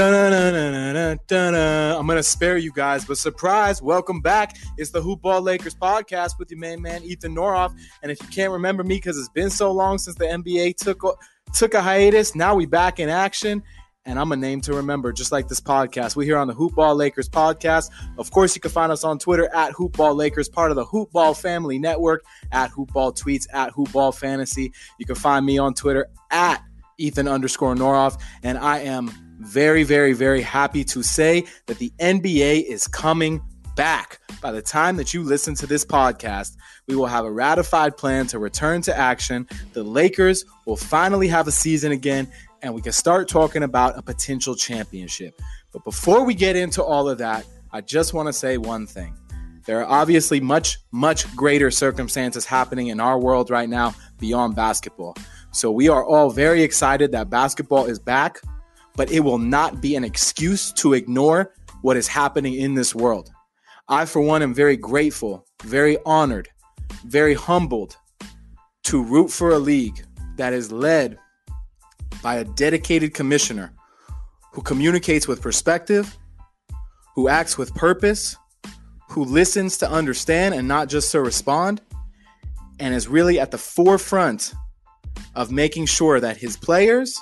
I'm gonna spare you guys, but surprise! Welcome back. It's the Hoop Ball Lakers podcast with your main man Ethan Norof. And if you can't remember me because it's been so long since the NBA took took a hiatus, now we back in action. And I'm a name to remember, just like this podcast. We're here on the Hoop Ball Lakers podcast. Of course, you can find us on Twitter at Hoop Ball Lakers, part of the Hoop Ball Family Network, at Hoop Ball Tweets, at Hoop Ball Fantasy. You can find me on Twitter at Ethan underscore Norof. And I am very, very, very happy to say that the NBA is coming back. By the time that you listen to this podcast, we will have a ratified plan to return to action. The Lakers will finally have a season again, and we can start talking about a potential championship. But before we get into all of that, I just want to say one thing. There are obviously much, much greater circumstances happening in our world right now beyond basketball. So we are all very excited that basketball is back but it will not be an excuse to ignore what is happening in this world. I, for one, am very grateful, very honored, very humbled to root for a league that is led by a dedicated commissioner who communicates with perspective, who acts with purpose, who listens to understand and not just to respond, and is really at the forefront of making sure that his players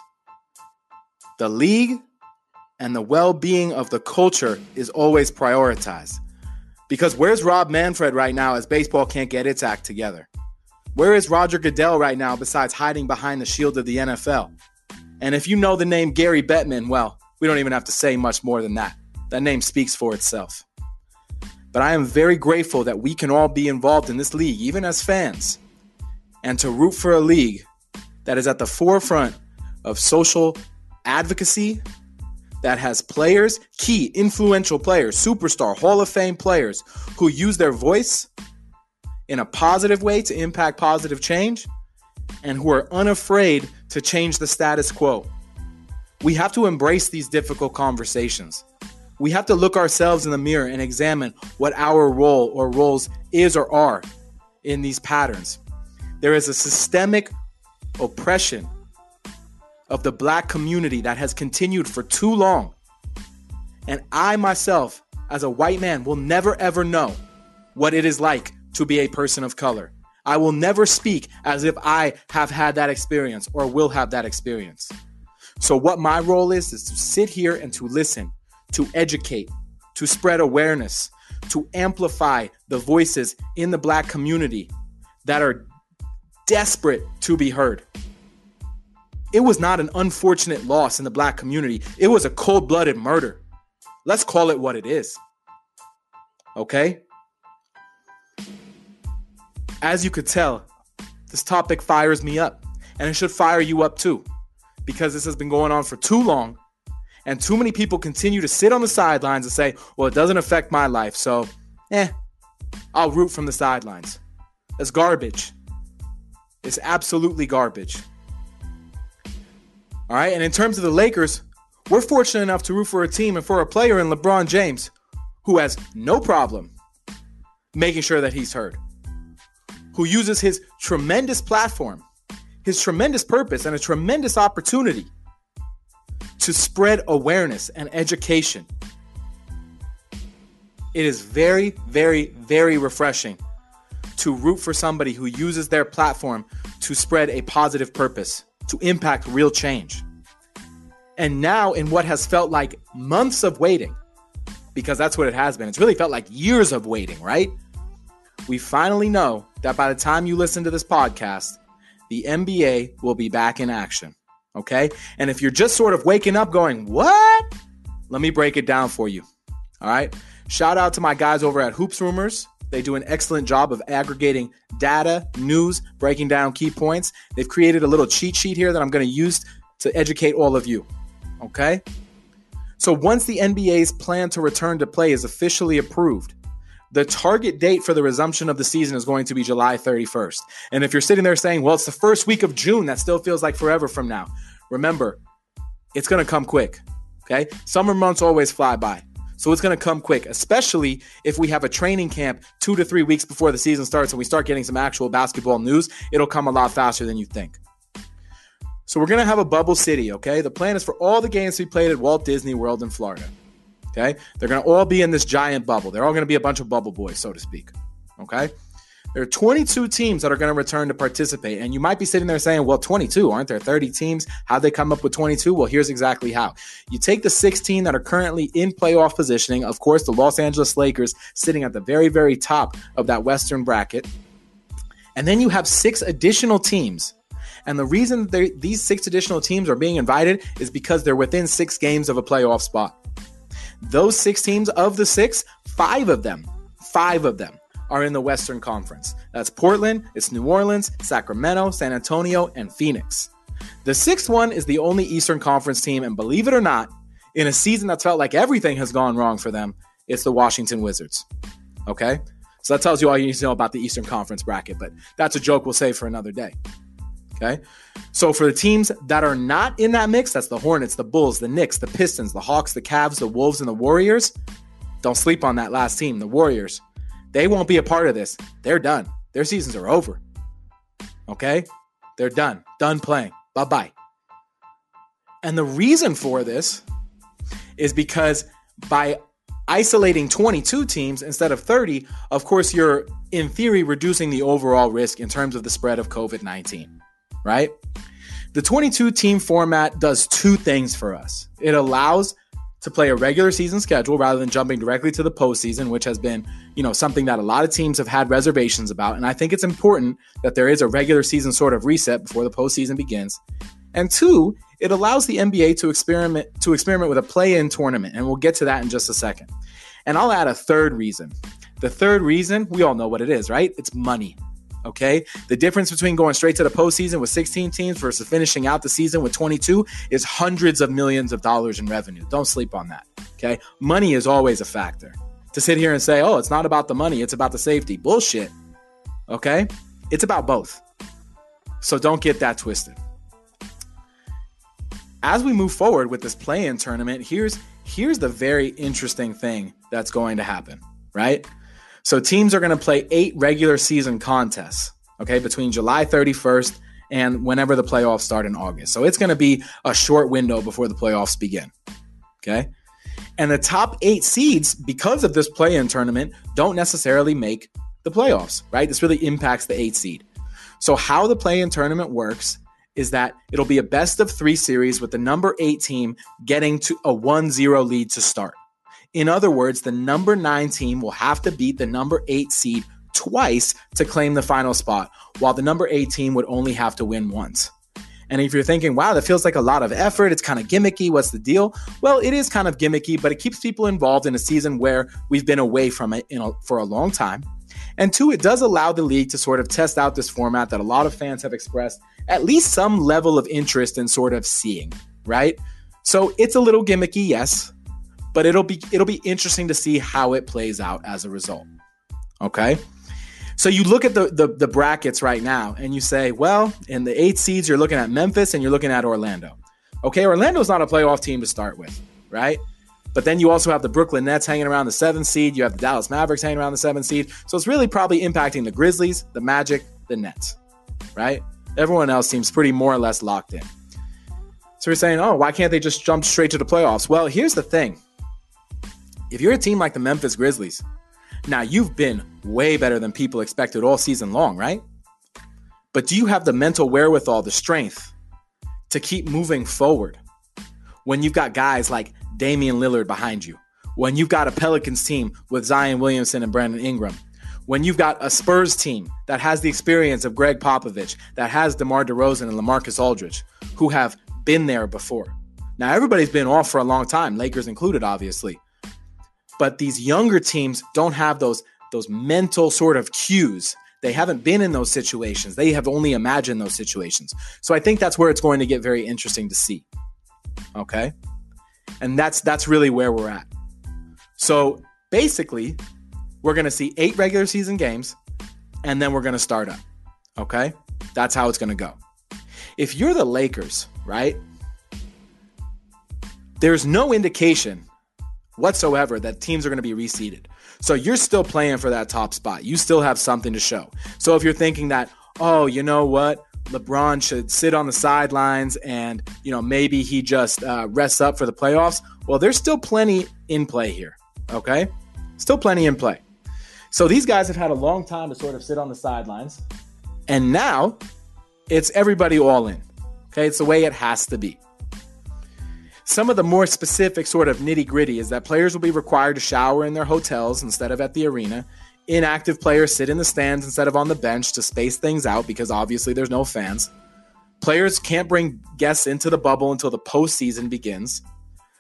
the league and the well being of the culture is always prioritized. Because where's Rob Manfred right now as baseball can't get its act together? Where is Roger Goodell right now besides hiding behind the shield of the NFL? And if you know the name Gary Bettman, well, we don't even have to say much more than that. That name speaks for itself. But I am very grateful that we can all be involved in this league, even as fans, and to root for a league that is at the forefront of social advocacy that has players, key influential players, superstar, Hall of Fame players who use their voice in a positive way to impact positive change and who are unafraid to change the status quo. We have to embrace these difficult conversations. we have to look ourselves in the mirror and examine what our role or roles is or are in these patterns. There is a systemic oppression of the black community that has continued for too long. And I myself, as a white man, will never ever know what it is like to be a person of color. I will never speak as if I have had that experience or will have that experience. So, what my role is, is to sit here and to listen, to educate, to spread awareness, to amplify the voices in the black community that are desperate to be heard. It was not an unfortunate loss in the black community, it was a cold blooded murder. Let's call it what it is. Okay? As you could tell, this topic fires me up, and it should fire you up too, because this has been going on for too long, and too many people continue to sit on the sidelines and say, well, it doesn't affect my life, so eh, I'll root from the sidelines. That's garbage. It's absolutely garbage. All right, and in terms of the Lakers, we're fortunate enough to root for a team and for a player in LeBron James who has no problem making sure that he's heard, who uses his tremendous platform, his tremendous purpose, and a tremendous opportunity to spread awareness and education. It is very, very, very refreshing to root for somebody who uses their platform to spread a positive purpose to impact real change. And now, in what has felt like months of waiting, because that's what it has been, it's really felt like years of waiting, right? We finally know that by the time you listen to this podcast, the NBA will be back in action. Okay. And if you're just sort of waking up going, what? Let me break it down for you. All right. Shout out to my guys over at Hoops Rumors. They do an excellent job of aggregating data, news, breaking down key points. They've created a little cheat sheet here that I'm going to use to educate all of you. Okay? So once the NBA's plan to return to play is officially approved, the target date for the resumption of the season is going to be July 31st. And if you're sitting there saying, well, it's the first week of June, that still feels like forever from now. Remember, it's going to come quick. Okay? Summer months always fly by. So it's going to come quick, especially if we have a training camp two to three weeks before the season starts and we start getting some actual basketball news. It'll come a lot faster than you think. So we're going to have a bubble city, okay? The plan is for all the games to be played at Walt Disney World in Florida. Okay? They're going to all be in this giant bubble. They're all going to be a bunch of bubble boys, so to speak. Okay? There are 22 teams that are going to return to participate. And you might be sitting there saying, well, 22, aren't there 30 teams? How'd they come up with 22? Well, here's exactly how. You take the 16 that are currently in playoff positioning, of course, the Los Angeles Lakers sitting at the very, very top of that Western bracket. And then you have six additional teams. And the reason these six additional teams are being invited is because they're within six games of a playoff spot. Those six teams of the six, five of them, five of them are in the Western Conference. That's Portland, it's New Orleans, Sacramento, San Antonio, and Phoenix. The sixth one is the only Eastern Conference team, and believe it or not, in a season that's felt like everything has gone wrong for them, it's the Washington Wizards. Okay? So that tells you all you need to know about the Eastern Conference bracket, but that's a joke we'll save for another day. Okay? So for the teams that are not in that mix, that's the Hornets, the Bulls, the Knicks, the Pistons, the Hawks, the Cavs, the Wolves, and the Warriors. Don't sleep on that last team, the Warriors. They won't be a part of this. They're done. Their seasons are over. Okay? They're done. Done playing. Bye bye. And the reason for this is because by isolating 22 teams instead of 30, of course, you're in theory reducing the overall risk in terms of the spread of COVID 19, right? The 22 team format does two things for us it allows to play a regular season schedule rather than jumping directly to the postseason, which has been, you know, something that a lot of teams have had reservations about. And I think it's important that there is a regular season sort of reset before the postseason begins. And two, it allows the NBA to experiment to experiment with a play-in tournament, and we'll get to that in just a second. And I'll add a third reason. The third reason, we all know what it is, right? It's money. Okay. The difference between going straight to the postseason with 16 teams versus finishing out the season with 22 is hundreds of millions of dollars in revenue. Don't sleep on that. Okay. Money is always a factor. To sit here and say, oh, it's not about the money, it's about the safety. Bullshit. Okay. It's about both. So don't get that twisted. As we move forward with this play in tournament, here's here's the very interesting thing that's going to happen, right? So teams are going to play eight regular season contests, okay, between July 31st and whenever the playoffs start in August. So it's going to be a short window before the playoffs begin, okay? And the top eight seeds, because of this play in tournament, don't necessarily make the playoffs, right? This really impacts the eight seed. So, how the play in tournament works is that it'll be a best of three series with the number eight team getting to a 1 0 lead to start. In other words, the number nine team will have to beat the number eight seed twice to claim the final spot, while the number eight team would only have to win once. And if you're thinking, wow, that feels like a lot of effort, it's kind of gimmicky, what's the deal? Well, it is kind of gimmicky, but it keeps people involved in a season where we've been away from it a, for a long time. And two, it does allow the league to sort of test out this format that a lot of fans have expressed at least some level of interest in sort of seeing, right? So it's a little gimmicky, yes, but it'll be it'll be interesting to see how it plays out as a result. Okay? So you look at the, the, the brackets right now and you say, well, in the eight seeds, you're looking at Memphis and you're looking at Orlando. Okay, Orlando's not a playoff team to start with, right? But then you also have the Brooklyn Nets hanging around the seventh seed. You have the Dallas Mavericks hanging around the seventh seed. So it's really probably impacting the Grizzlies, the Magic, the Nets, right? Everyone else seems pretty more or less locked in. So we're saying, oh, why can't they just jump straight to the playoffs? Well, here's the thing. If you're a team like the Memphis Grizzlies, now, you've been way better than people expected all season long, right? But do you have the mental wherewithal, the strength to keep moving forward when you've got guys like Damian Lillard behind you? When you've got a Pelicans team with Zion Williamson and Brandon Ingram? When you've got a Spurs team that has the experience of Gregg Popovich, that has DeMar DeRozan and LaMarcus Aldridge, who have been there before? Now, everybody's been off for a long time, Lakers included, obviously. But these younger teams don't have those those mental sort of cues. They haven't been in those situations. They have only imagined those situations. So I think that's where it's going to get very interesting to see. Okay? And that's that's really where we're at. So basically, we're going to see 8 regular season games and then we're going to start up. Okay? That's how it's going to go. If you're the Lakers, right? There's no indication whatsoever that teams are going to be reseeded. So you're still playing for that top spot. You still have something to show. So if you're thinking that, oh, you know what? LeBron should sit on the sidelines and, you know, maybe he just uh, rests up for the playoffs. Well, there's still plenty in play here. Okay. Still plenty in play. So these guys have had a long time to sort of sit on the sidelines. And now it's everybody all in. Okay. It's the way it has to be. Some of the more specific sort of nitty gritty is that players will be required to shower in their hotels instead of at the arena. Inactive players sit in the stands instead of on the bench to space things out because obviously there's no fans. Players can't bring guests into the bubble until the postseason begins.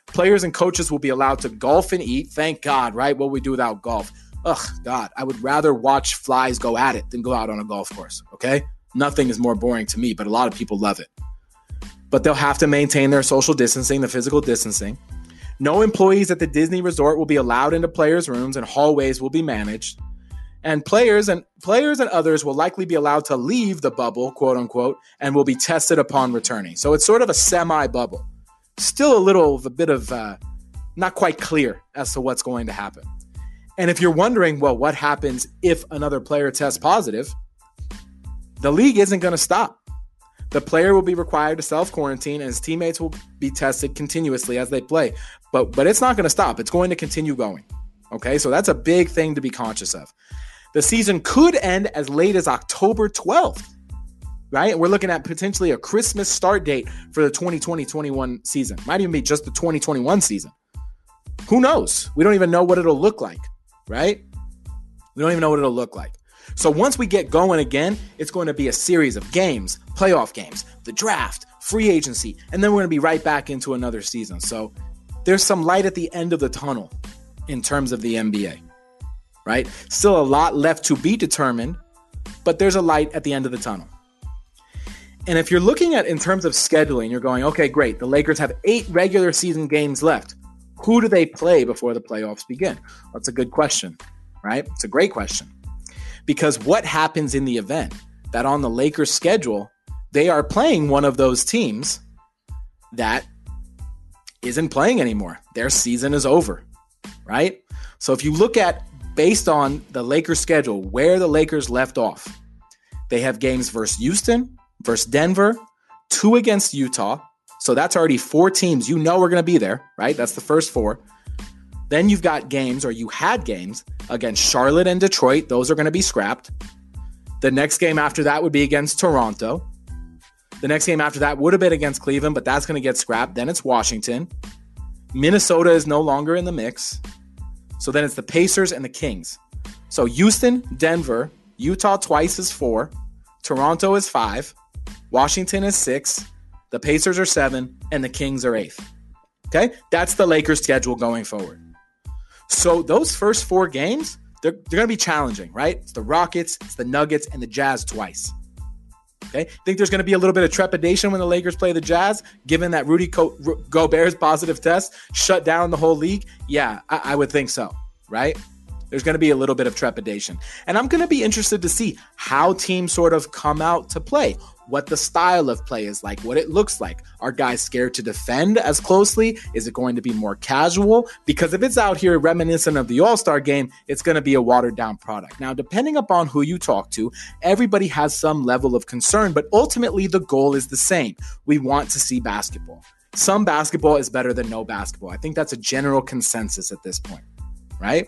Players and coaches will be allowed to golf and eat. Thank God, right? What we do without golf. Ugh, God, I would rather watch flies go at it than go out on a golf course, okay? Nothing is more boring to me, but a lot of people love it but they'll have to maintain their social distancing, the physical distancing. No employees at the Disney resort will be allowed into players' rooms and hallways will be managed. And players and players and others will likely be allowed to leave the bubble, quote unquote, and will be tested upon returning. So it's sort of a semi bubble. Still a little a bit of uh, not quite clear as to what's going to happen. And if you're wondering, well, what happens if another player tests positive? The league isn't going to stop. The player will be required to self quarantine and his teammates will be tested continuously as they play. But but it's not going to stop. It's going to continue going. Okay? So that's a big thing to be conscious of. The season could end as late as October 12th. Right? We're looking at potentially a Christmas start date for the 2020-21 season. Might even be just the 2021 season. Who knows? We don't even know what it'll look like, right? We don't even know what it'll look like. So once we get going again, it's going to be a series of games, playoff games, the draft, free agency, and then we're going to be right back into another season. So there's some light at the end of the tunnel in terms of the NBA, right? Still a lot left to be determined, but there's a light at the end of the tunnel. And if you're looking at in terms of scheduling, you're going, okay, great. The Lakers have eight regular season games left. Who do they play before the playoffs begin? That's a good question, right? It's a great question. Because what happens in the event that on the Lakers schedule, they are playing one of those teams that isn't playing anymore. Their season is over, right? So if you look at based on the Lakers schedule, where the Lakers left off, they have games versus Houston, versus Denver, two against Utah. So that's already four teams you know we are going to be there, right? That's the first four. Then you've got games, or you had games against Charlotte and Detroit. Those are going to be scrapped. The next game after that would be against Toronto. The next game after that would have been against Cleveland, but that's going to get scrapped. Then it's Washington. Minnesota is no longer in the mix. So then it's the Pacers and the Kings. So Houston, Denver, Utah twice is four, Toronto is five, Washington is six, the Pacers are seven, and the Kings are eighth. Okay, that's the Lakers' schedule going forward. So those first four games, they're, they're going to be challenging, right? It's the Rockets, it's the Nuggets, and the Jazz twice. Okay, think there's going to be a little bit of trepidation when the Lakers play the Jazz, given that Rudy Co- Gobert's positive test shut down the whole league. Yeah, I, I would think so, right? There's going to be a little bit of trepidation. And I'm going to be interested to see how teams sort of come out to play what the style of play is like, what it looks like. Are guys scared to defend as closely? Is it going to be more casual? Because if it's out here reminiscent of the All Star game, it's going to be a watered down product. Now, depending upon who you talk to, everybody has some level of concern, but ultimately the goal is the same. We want to see basketball. Some basketball is better than no basketball. I think that's a general consensus at this point, right?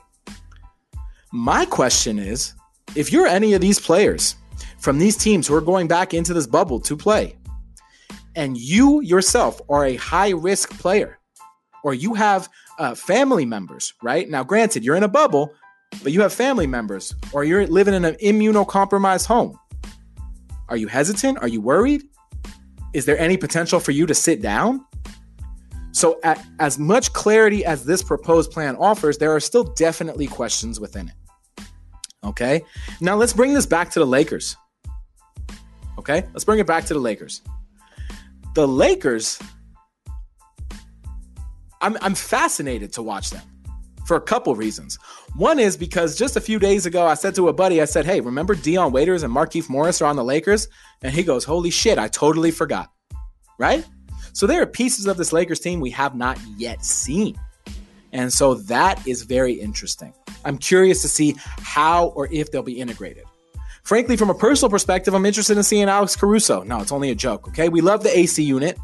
My question is if you're any of these players, from these teams who are going back into this bubble to play, and you yourself are a high risk player, or you have uh, family members, right? Now, granted, you're in a bubble, but you have family members, or you're living in an immunocompromised home. Are you hesitant? Are you worried? Is there any potential for you to sit down? So, at, as much clarity as this proposed plan offers, there are still definitely questions within it. Okay. Now, let's bring this back to the Lakers. Okay, let's bring it back to the Lakers. The Lakers, I'm, I'm fascinated to watch them for a couple reasons. One is because just a few days ago, I said to a buddy, I said, Hey, remember Dion Waiters and Markieff Morris are on the Lakers? And he goes, Holy shit, I totally forgot. Right? So there are pieces of this Lakers team we have not yet seen. And so that is very interesting. I'm curious to see how or if they'll be integrated. Frankly, from a personal perspective, I'm interested in seeing Alex Caruso. No, it's only a joke, okay? We love the AC unit,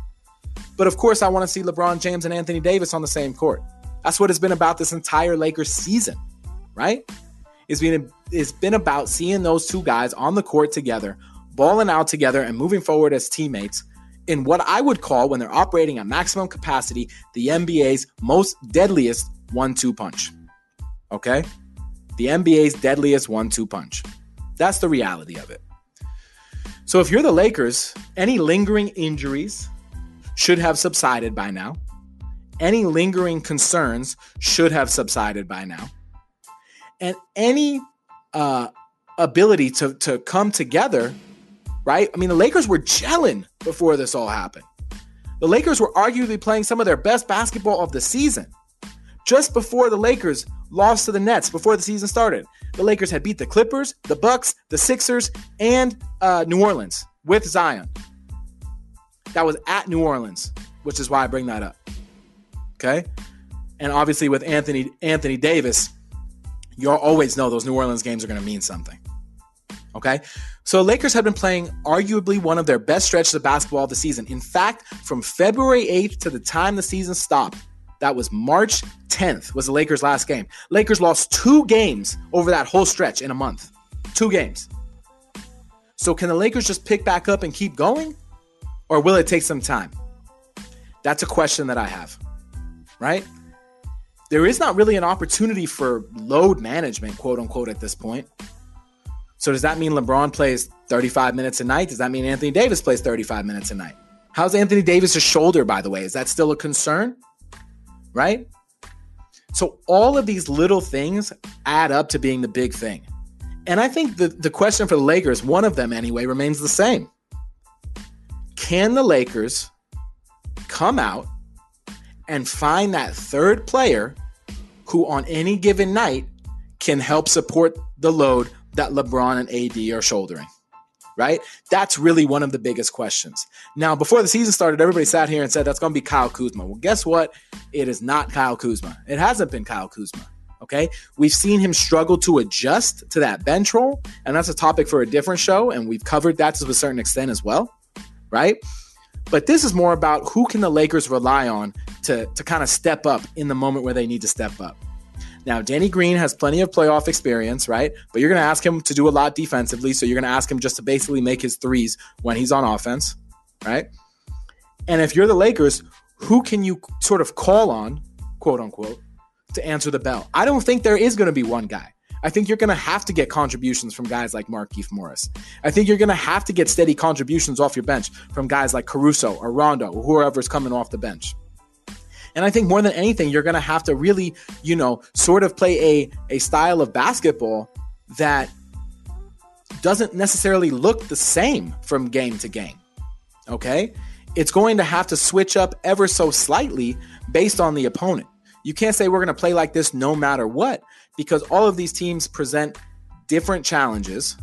but of course, I want to see LeBron James and Anthony Davis on the same court. That's what it's been about this entire Lakers season, right? It's been it's been about seeing those two guys on the court together, balling out together, and moving forward as teammates in what I would call, when they're operating at maximum capacity, the NBA's most deadliest one-two punch. Okay, the NBA's deadliest one-two punch. That's the reality of it. So if you're the Lakers, any lingering injuries should have subsided by now. Any lingering concerns should have subsided by now. And any uh, ability to, to come together, right? I mean, the Lakers were gelling before this all happened. The Lakers were arguably playing some of their best basketball of the season just before the Lakers lost to the Nets before the season started. The Lakers had beat the Clippers, the Bucks, the Sixers, and uh, New Orleans with Zion. That was at New Orleans, which is why I bring that up. Okay, and obviously with Anthony Anthony Davis, you always know those New Orleans games are going to mean something. Okay, so Lakers have been playing arguably one of their best stretches of basketball of the season. In fact, from February 8th to the time the season stopped, that was March 10th was the Lakers' last game. Lakers lost two games over that whole stretch in a month. Two games. So can the Lakers just pick back up and keep going? Or will it take some time? That's a question that I have. Right? There is not really an opportunity for load management, quote unquote, at this point. So does that mean LeBron plays 35 minutes a night? Does that mean Anthony Davis plays 35 minutes a night? How's Anthony Davis' shoulder, by the way? Is that still a concern? Right? So all of these little things add up to being the big thing. And I think the, the question for the Lakers, one of them anyway, remains the same. Can the Lakers come out and find that third player who, on any given night, can help support the load that LeBron and AD are shouldering? Right? That's really one of the biggest questions. Now, before the season started, everybody sat here and said that's going to be Kyle Kuzma. Well, guess what? It is not Kyle Kuzma. It hasn't been Kyle Kuzma. Okay. We've seen him struggle to adjust to that bench role, and that's a topic for a different show. And we've covered that to a certain extent as well. Right. But this is more about who can the Lakers rely on to, to kind of step up in the moment where they need to step up. Now, Danny Green has plenty of playoff experience, right? But you're going to ask him to do a lot defensively. So you're going to ask him just to basically make his threes when he's on offense, right? And if you're the Lakers, who can you sort of call on, quote unquote, to answer the bell? I don't think there is going to be one guy. I think you're going to have to get contributions from guys like Markieff Morris. I think you're going to have to get steady contributions off your bench from guys like Caruso or Rondo or whoever's coming off the bench. And I think more than anything, you're going to have to really, you know, sort of play a, a style of basketball that doesn't necessarily look the same from game to game. Okay? It's going to have to switch up ever so slightly based on the opponent. You can't say we're going to play like this no matter what because all of these teams present different challenges,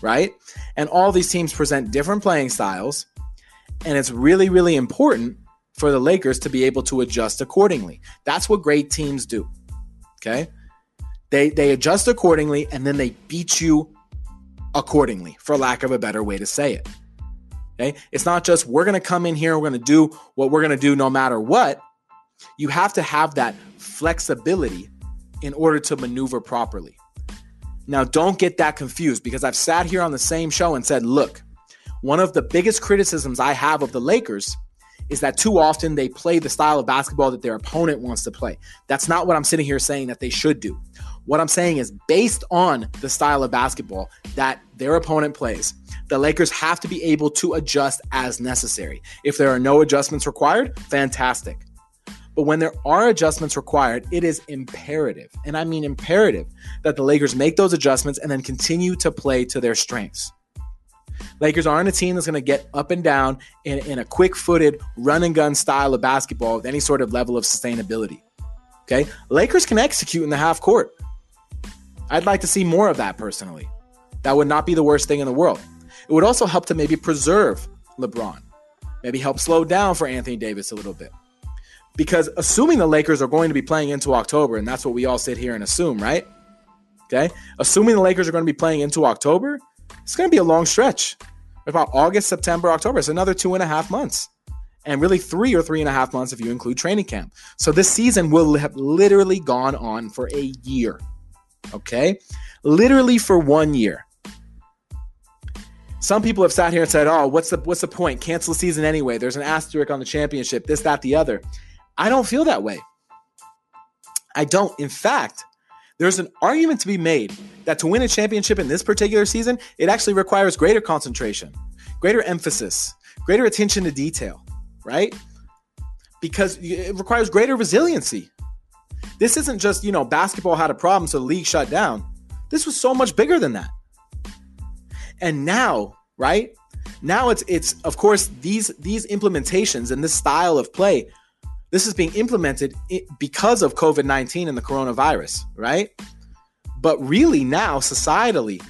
right? And all these teams present different playing styles. And it's really, really important for the Lakers to be able to adjust accordingly. That's what great teams do. Okay? They they adjust accordingly and then they beat you accordingly, for lack of a better way to say it. Okay? It's not just we're going to come in here, we're going to do what we're going to do no matter what. You have to have that flexibility in order to maneuver properly. Now, don't get that confused because I've sat here on the same show and said, look, one of the biggest criticisms I have of the Lakers is that too often they play the style of basketball that their opponent wants to play. That's not what I'm sitting here saying that they should do. What I'm saying is based on the style of basketball that their opponent plays, the Lakers have to be able to adjust as necessary. If there are no adjustments required, fantastic. But when there are adjustments required, it is imperative, and I mean imperative, that the Lakers make those adjustments and then continue to play to their strengths. Lakers aren't a team that's going to get up and down in, in a quick footed run and gun style of basketball with any sort of level of sustainability. Okay. Lakers can execute in the half court. I'd like to see more of that personally. That would not be the worst thing in the world. It would also help to maybe preserve LeBron, maybe help slow down for Anthony Davis a little bit. Because assuming the Lakers are going to be playing into October, and that's what we all sit here and assume, right? Okay. Assuming the Lakers are going to be playing into October, it's going to be a long stretch. About August, September, October. It's another two and a half months. And really three or three and a half months if you include training camp. So this season will have literally gone on for a year. Okay? Literally for one year. Some people have sat here and said, "Oh, what's the what's the point? Cancel the season anyway. There's an asterisk on the championship. This, that, the other." I don't feel that way. I don't. In fact, there's an argument to be made that to win a championship in this particular season, it actually requires greater concentration, greater emphasis, greater attention to detail, right? Because it requires greater resiliency. This isn't just, you know, basketball had a problem, so the league shut down. This was so much bigger than that. And now, right? Now it's it's of course these these implementations and this style of play this is being implemented because of COVID 19 and the coronavirus, right? But really, now, societally,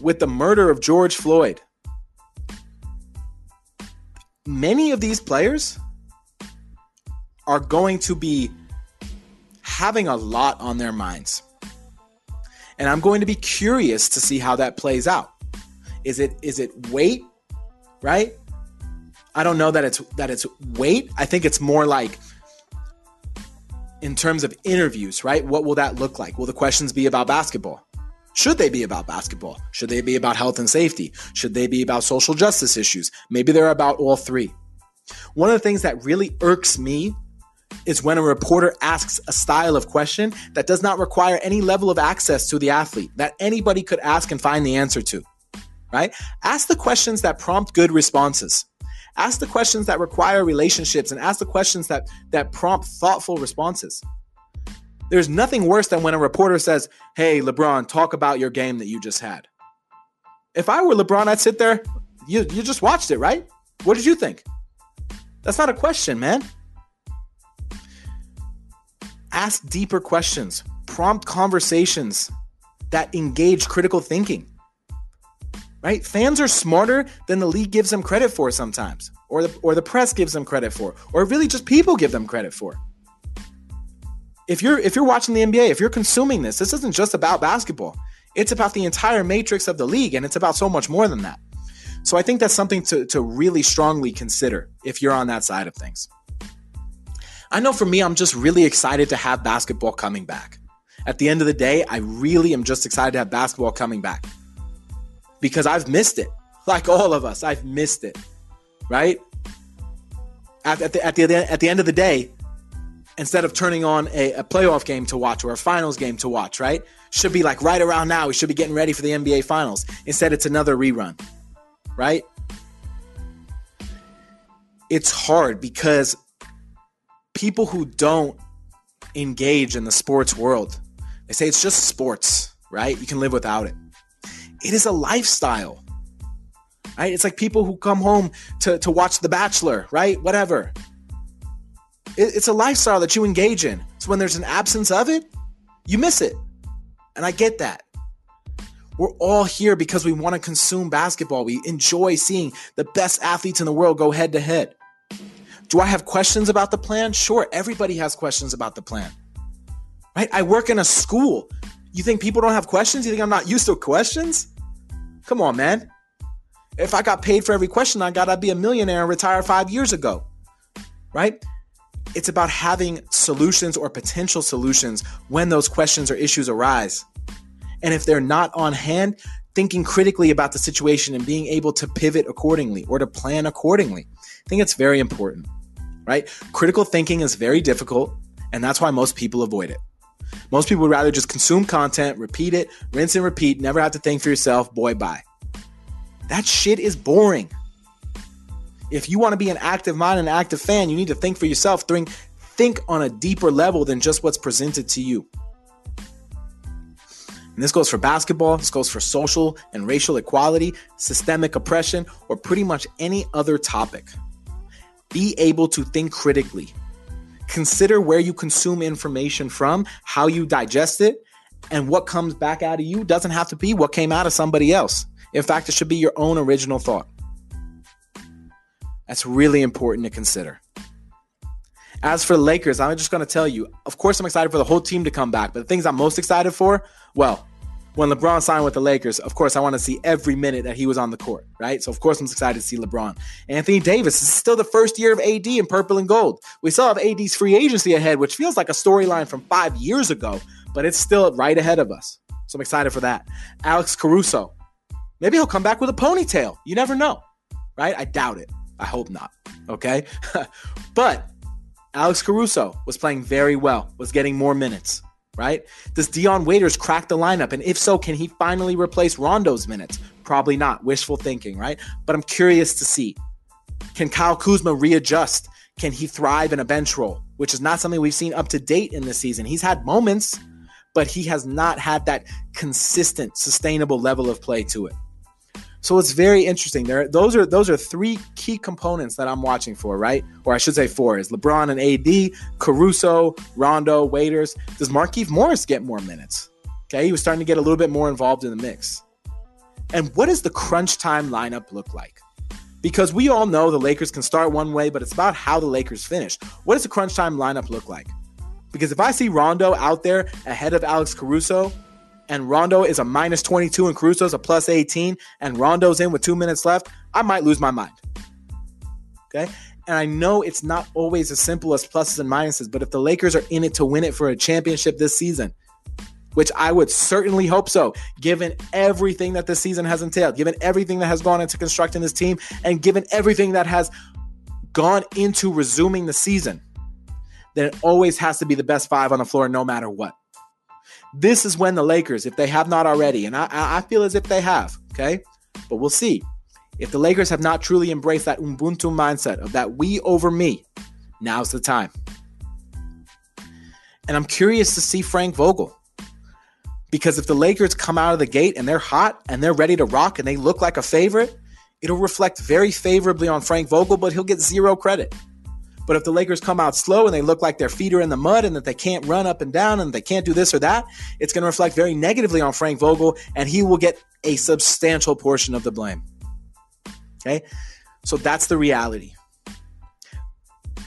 with the murder of George Floyd, many of these players are going to be having a lot on their minds. And I'm going to be curious to see how that plays out. Is it is it weight, right? I don't know that it's that it's weight. I think it's more like in terms of interviews, right? What will that look like? Will the questions be about basketball? Should they be about basketball? Should they be about health and safety? Should they be about social justice issues? Maybe they're about all three. One of the things that really irks me is when a reporter asks a style of question that does not require any level of access to the athlete that anybody could ask and find the answer to, right? Ask the questions that prompt good responses. Ask the questions that require relationships and ask the questions that, that prompt thoughtful responses. There's nothing worse than when a reporter says, Hey, LeBron, talk about your game that you just had. If I were LeBron, I'd sit there. You, you just watched it, right? What did you think? That's not a question, man. Ask deeper questions, prompt conversations that engage critical thinking. Right? Fans are smarter than the league gives them credit for sometimes, or the, or the press gives them credit for, or really just people give them credit for. If you're if you're watching the NBA, if you're consuming this, this isn't just about basketball. It's about the entire matrix of the league, and it's about so much more than that. So I think that's something to, to really strongly consider if you're on that side of things. I know for me, I'm just really excited to have basketball coming back. At the end of the day, I really am just excited to have basketball coming back because I've missed it. Like all of us, I've missed it, right? At, at, the, at, the, at the end of the day, instead of turning on a, a, playoff game to watch or a finals game to watch, right? Should be like right around now. We should be getting ready for the NBA finals. Instead, it's another rerun, right? It's hard because people who don't engage in the sports world, they say it's just sports, right? You can live without it. It is a lifestyle. Right? It's like people who come home to, to watch The Bachelor, right? Whatever. It, it's a lifestyle that you engage in. So when there's an absence of it, you miss it. And I get that. We're all here because we want to consume basketball. We enjoy seeing the best athletes in the world go head to head. Do I have questions about the plan? Sure, everybody has questions about the plan. Right? I work in a school. You think people don't have questions? You think I'm not used to questions? Come on, man. If I got paid for every question I got, I'd be a millionaire and retire five years ago. Right? It's about having solutions or potential solutions when those questions or issues arise. And if they're not on hand, thinking critically about the situation and being able to pivot accordingly or to plan accordingly. I think it's very important right? Critical thinking is very difficult, and that's why most people avoid it. Most people would rather just consume content, repeat it, rinse and repeat, never have to think for yourself, boy, bye. That shit is boring. If you want to be an active mind and an active fan, you need to think for yourself, think, think on a deeper level than just what's presented to you. And this goes for basketball, this goes for social and racial equality, systemic oppression, or pretty much any other topic. Be able to think critically. Consider where you consume information from, how you digest it, and what comes back out of you doesn't have to be what came out of somebody else. In fact, it should be your own original thought. That's really important to consider. As for Lakers, I'm just going to tell you, of course, I'm excited for the whole team to come back, but the things I'm most excited for, well, when LeBron signed with the Lakers, of course, I want to see every minute that he was on the court, right? So, of course, I'm excited to see LeBron. Anthony Davis is still the first year of AD in purple and gold. We still have AD's free agency ahead, which feels like a storyline from five years ago, but it's still right ahead of us. So, I'm excited for that. Alex Caruso, maybe he'll come back with a ponytail. You never know, right? I doubt it. I hope not. Okay. but Alex Caruso was playing very well, was getting more minutes right? Does Dion Waiters crack the lineup? And if so, can he finally replace Rondo's minutes? Probably not. Wishful thinking, right? But I'm curious to see. Can Kyle Kuzma readjust? Can he thrive in a bench role, which is not something we've seen up to date in this season? He's had moments, but he has not had that consistent, sustainable level of play to it. So it's very interesting. There, those are those are three key components that I'm watching for, right? Or I should say four: is LeBron and AD, Caruso, Rondo, Waiters. Does Markieff Morris get more minutes? Okay, he was starting to get a little bit more involved in the mix. And what does the crunch time lineup look like? Because we all know the Lakers can start one way, but it's about how the Lakers finish. What does the crunch time lineup look like? Because if I see Rondo out there ahead of Alex Caruso, and Rondo is a minus 22 and Caruso's a plus 18 and Rondo's in with two minutes left, I might lose my mind. Okay. And I know it's not always as simple as pluses and minuses, but if the Lakers are in it to win it for a championship this season, which I would certainly hope so, given everything that this season has entailed, given everything that has gone into constructing this team, and given everything that has gone into resuming the season, then it always has to be the best five on the floor no matter what. This is when the Lakers, if they have not already, and I, I feel as if they have, okay, but we'll see. If the Lakers have not truly embraced that Ubuntu mindset of that we over me, now's the time. And I'm curious to see Frank Vogel. Because if the Lakers come out of the gate and they're hot and they're ready to rock and they look like a favorite, it'll reflect very favorably on Frank Vogel, but he'll get zero credit. But if the Lakers come out slow and they look like their feet are in the mud and that they can't run up and down and they can't do this or that, it's going to reflect very negatively on Frank Vogel and he will get a substantial portion of the blame. Okay? So that's the reality.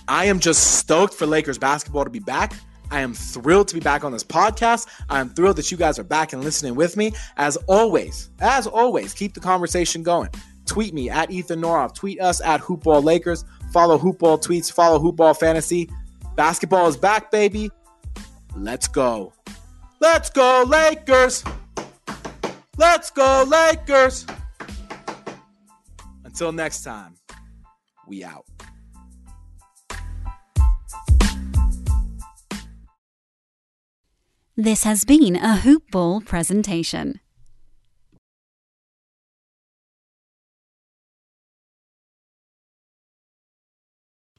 I am just stoked for Lakers basketball to be back. I am thrilled to be back on this podcast. I am thrilled that you guys are back and listening with me. As always, as always, keep the conversation going. Tweet me at Ethan Norof. Tweet us at Hoopball Lakers. Follow Hoopball Tweets. Follow Hoopball Fantasy. Basketball is back, baby. Let's go. Let's go, Lakers. Let's go, Lakers. Until next time, we out. This has been a Hoop Ball presentation.